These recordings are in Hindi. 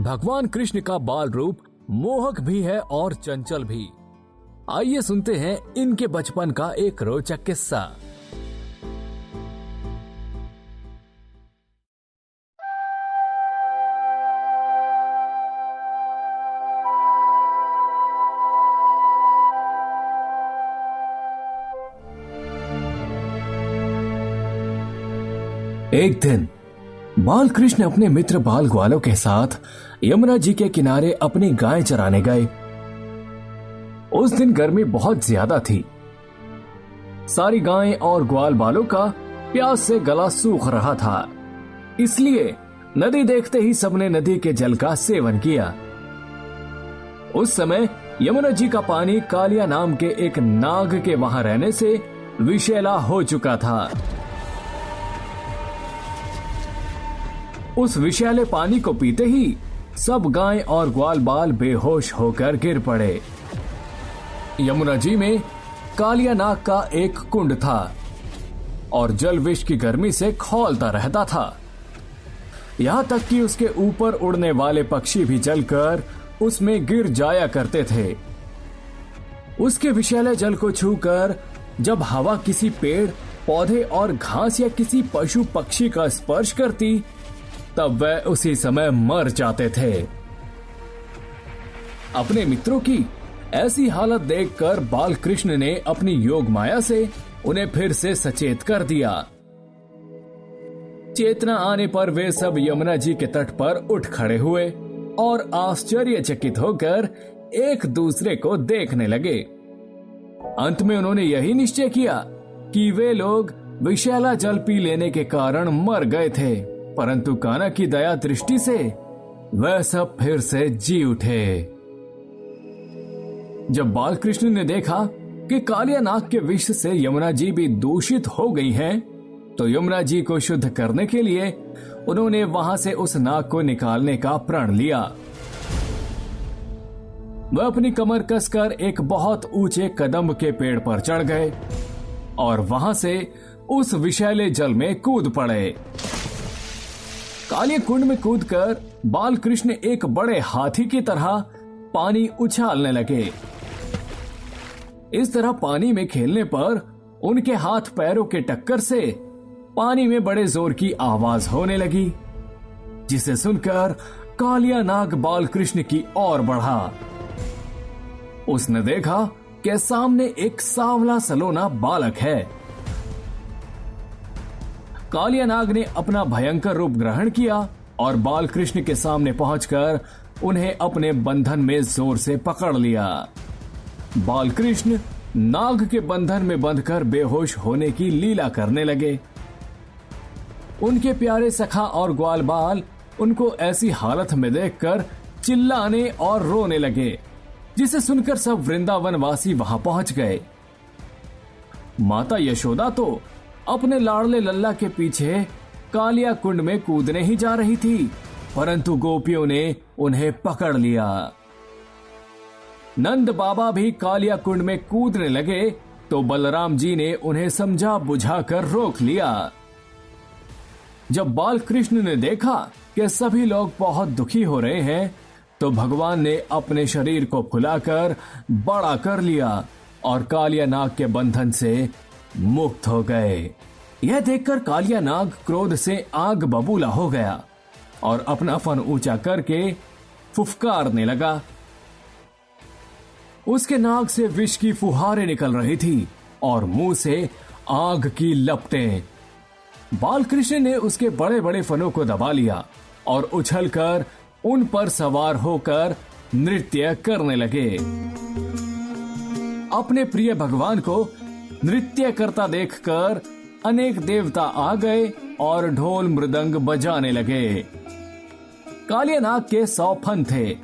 भगवान कृष्ण का बाल रूप मोहक भी है और चंचल भी। आइए सुनते हैं इनके बचपन का एक रोचक किस्सा। एक दिन बाल कृष्ण अपने मित्र बाल ग्वालों के साथ यमुना जी के किनारे अपनी गाय चराने गए। उस दिन गर्मी बहुत ज़्यादा थी। सारी गायें और ग्वाल बालों का प्यास से गला सूख रहा था। इसलिए नदी देखते ही सबने नदी के जल का सेवन किया। उस समय यमुना जी का पानी कालिया नाम के एक नाग के वहाँ रहने से विषैला हो चुका था। उस विषैले पानी को पीते ही सब गाय और ग्वाल बाल बेहोश होकर गिर पड़े। यमुना जी में कालिया नाग का एक कुंड था और जल विष की गर्मी से खोलता रहता था। यहाँ तक कि उसके ऊपर उड़ने वाले पक्षी भी जलकर उसमें गिर जाया करते थे। उसके विषैले जल को छूकर जब हवा किसी पेड़, पौधे और घास या किसी पशु पक्षी का स्पर्श करती तब वह उसी समय मर जाते थे। अपने मित्रों की ऐसी हालत देखकर बाल कृष्ण ने अपनी योग माया से उन्हें फिर से सचेत कर दिया। चेतना आने पर वे सब यमुना जी के तट पर उठ खड़े हुए और आश्चर्यचकित होकर एक दूसरे को देखने लगे। अंत में उन्होंने यही निश्चय किया कि वे लोग विशैला जल पी लेने के कारण मर गए थे। परंतु काना की दया दृष्टि से वह सब फिर से जी उठे। जब बालकृष्ण ने देखा कि कालिया नाग के विष से यमुना जी भी दूषित हो गई हैं, तो यमुना जी को शुद्ध करने के लिए उन्होंने वहाँ से उस नाग को निकालने का प्रण लिया। वह अपनी कमर कसकर एक बहुत ऊँचे कदम के पेड़ पर चढ़ गए और वहाँ से उस विषैले जल में कूद पड़े। काले कुंड में कूदकर बाल कृष्ण एक बड़े हाथी की तरह पानी उछालने लगे। इस तरह पानी में खेलने पर उनके हाथ पैरों के टक्कर से पानी में बड़े ज़ोर की आवाज़ होने लगी, जिसे सुनकर कालिया नाग बाल कृष्ण की ओर बढ़ा। उसने देखा कि सामने एक सावला सलोना बालक है। कालिया नाग ने अपना भयंकर रूप ग्रहण किया और बाल कृष्ण के सामने पहुंचकर उन्हें अपने बंधन में ज़ोर से पकड़ लिया। बाल कृष्ण नाग के बंधन में बंधकर बेहोश होने की लीला करने लगे। उनके प्यारे सखा और ग्वाल बाल उनको ऐसी हालत में देखकर चिल्लाने और रोने लगे, जिसे सुनकर सब वृंदावन वासी वहाँ पहुँच गए। माता यशोदा तो अपने लाड़ले लल्ला के पीछे कालिया कुंड में कूदने ही जा रही थी, परंतु गोपियों ने उन्हें पकड़ लिया। नंद बाबा भी कालिया कुंड में कूदने लगे तो बलराम जी ने उन्हें समझा बुझाकर रोक लिया। जब बाल कृष्ण ने देखा कि सभी लोग बहुत दुखी हो रहे हैं तो भगवान ने अपने शरीर को फुलाकर बड़ा कर लिया और कालिया नाग के बंधन से मुक्त हो गए। यह देखकर कालिया नाग क्रोध से आग बबूला हो गया और अपना फन ऊँचा करके फुफकारने लगा। उसके नाग से विष की फुहारें निकल रही थी और मुँह से आग की लपटें। बालकृष्ण ने उसके बड़े बड़े फनों को दबा लिया और उछलकर उन पर सवार होकर नृत्य करने लगे। अपने प्रिय भगवान को नृत्य करता देखकर अनेक देवता आ गए और ढोल मृदंग बजाने लगे। कालिया नाग के सौ फन थे।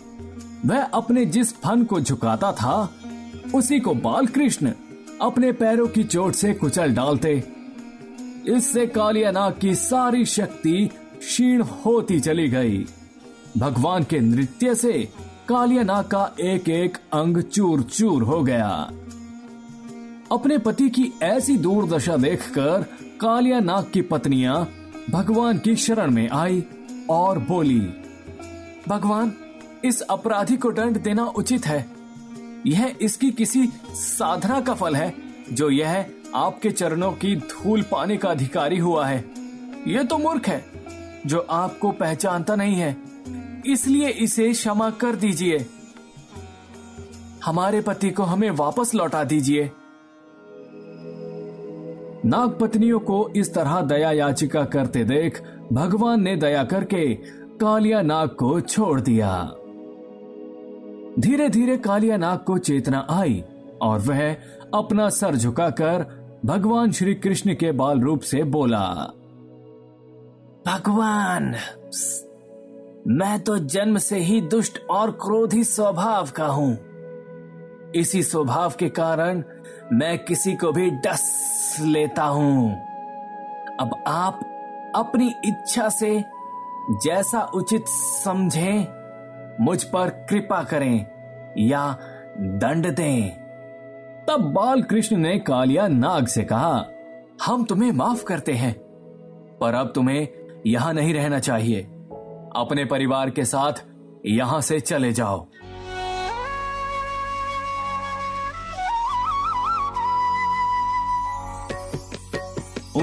वह अपने जिस फन को झुकाता था, उसी को बालकृष्ण अपने पैरों की चोट से कुचल डालते। इससे कालिया नाग की सारी शक्ति क्षीण होती चली गई। भगवान के नृत्य से कालिया नाग का एक एक अंग चूर चूर हो गया। अपने पति की ऐसी दुर्दशा देखकर कालिया नाग की पत्नियाँ भगवान की शरण में आई और बोली, भगवान, इस अपराधी को दंड देना उचित है। यह इसकी किसी साधना का फल है, जो यह आपके चरणों की धूल पाने का अधिकारी हुआ है। यह तो मूर्ख है, जो आपको पहचानता नहीं है। इसलिए इसे क्षमा कर दीजिए। हमारे पति को हमें वापस लौटा दीजिए। नाग पत्नियों को इस तरह दया याचिका करते देख भगवान ने दया करके कालिया नाग को छोड़ दिया। धीरे धीरे कालिया नाग को चेतना आई और वह अपना सर झुकाकर भगवान श्री कृष्ण के बाल रूप से बोला, भगवान, मैं तो जन्म से ही दुष्ट और क्रोधी स्वभाव का हूँ। इसी स्वभाव के कारण मैं किसी को भी डस लेता हूँ। अब आप अपनी इच्छा से जैसा उचित समझें, मुझ पर कृपा करें या दंड दें। तब बाल कृष्ण ने कालिया नाग से कहा, हम तुम्हें माफ़ करते हैं, पर अब तुम्हें यहाँ नहीं रहना चाहिए। अपने परिवार के साथ यहाँ से चले जाओ।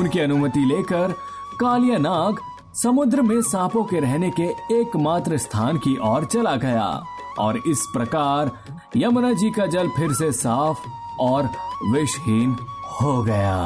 उनकी अनुमति लेकर कालिया नाग समुद्र में सांपों के रहने के एकमात्र स्थान की ओर चला गया और इस प्रकार यमुना जी का जल फिर से साफ़ और विषहीन हो गया।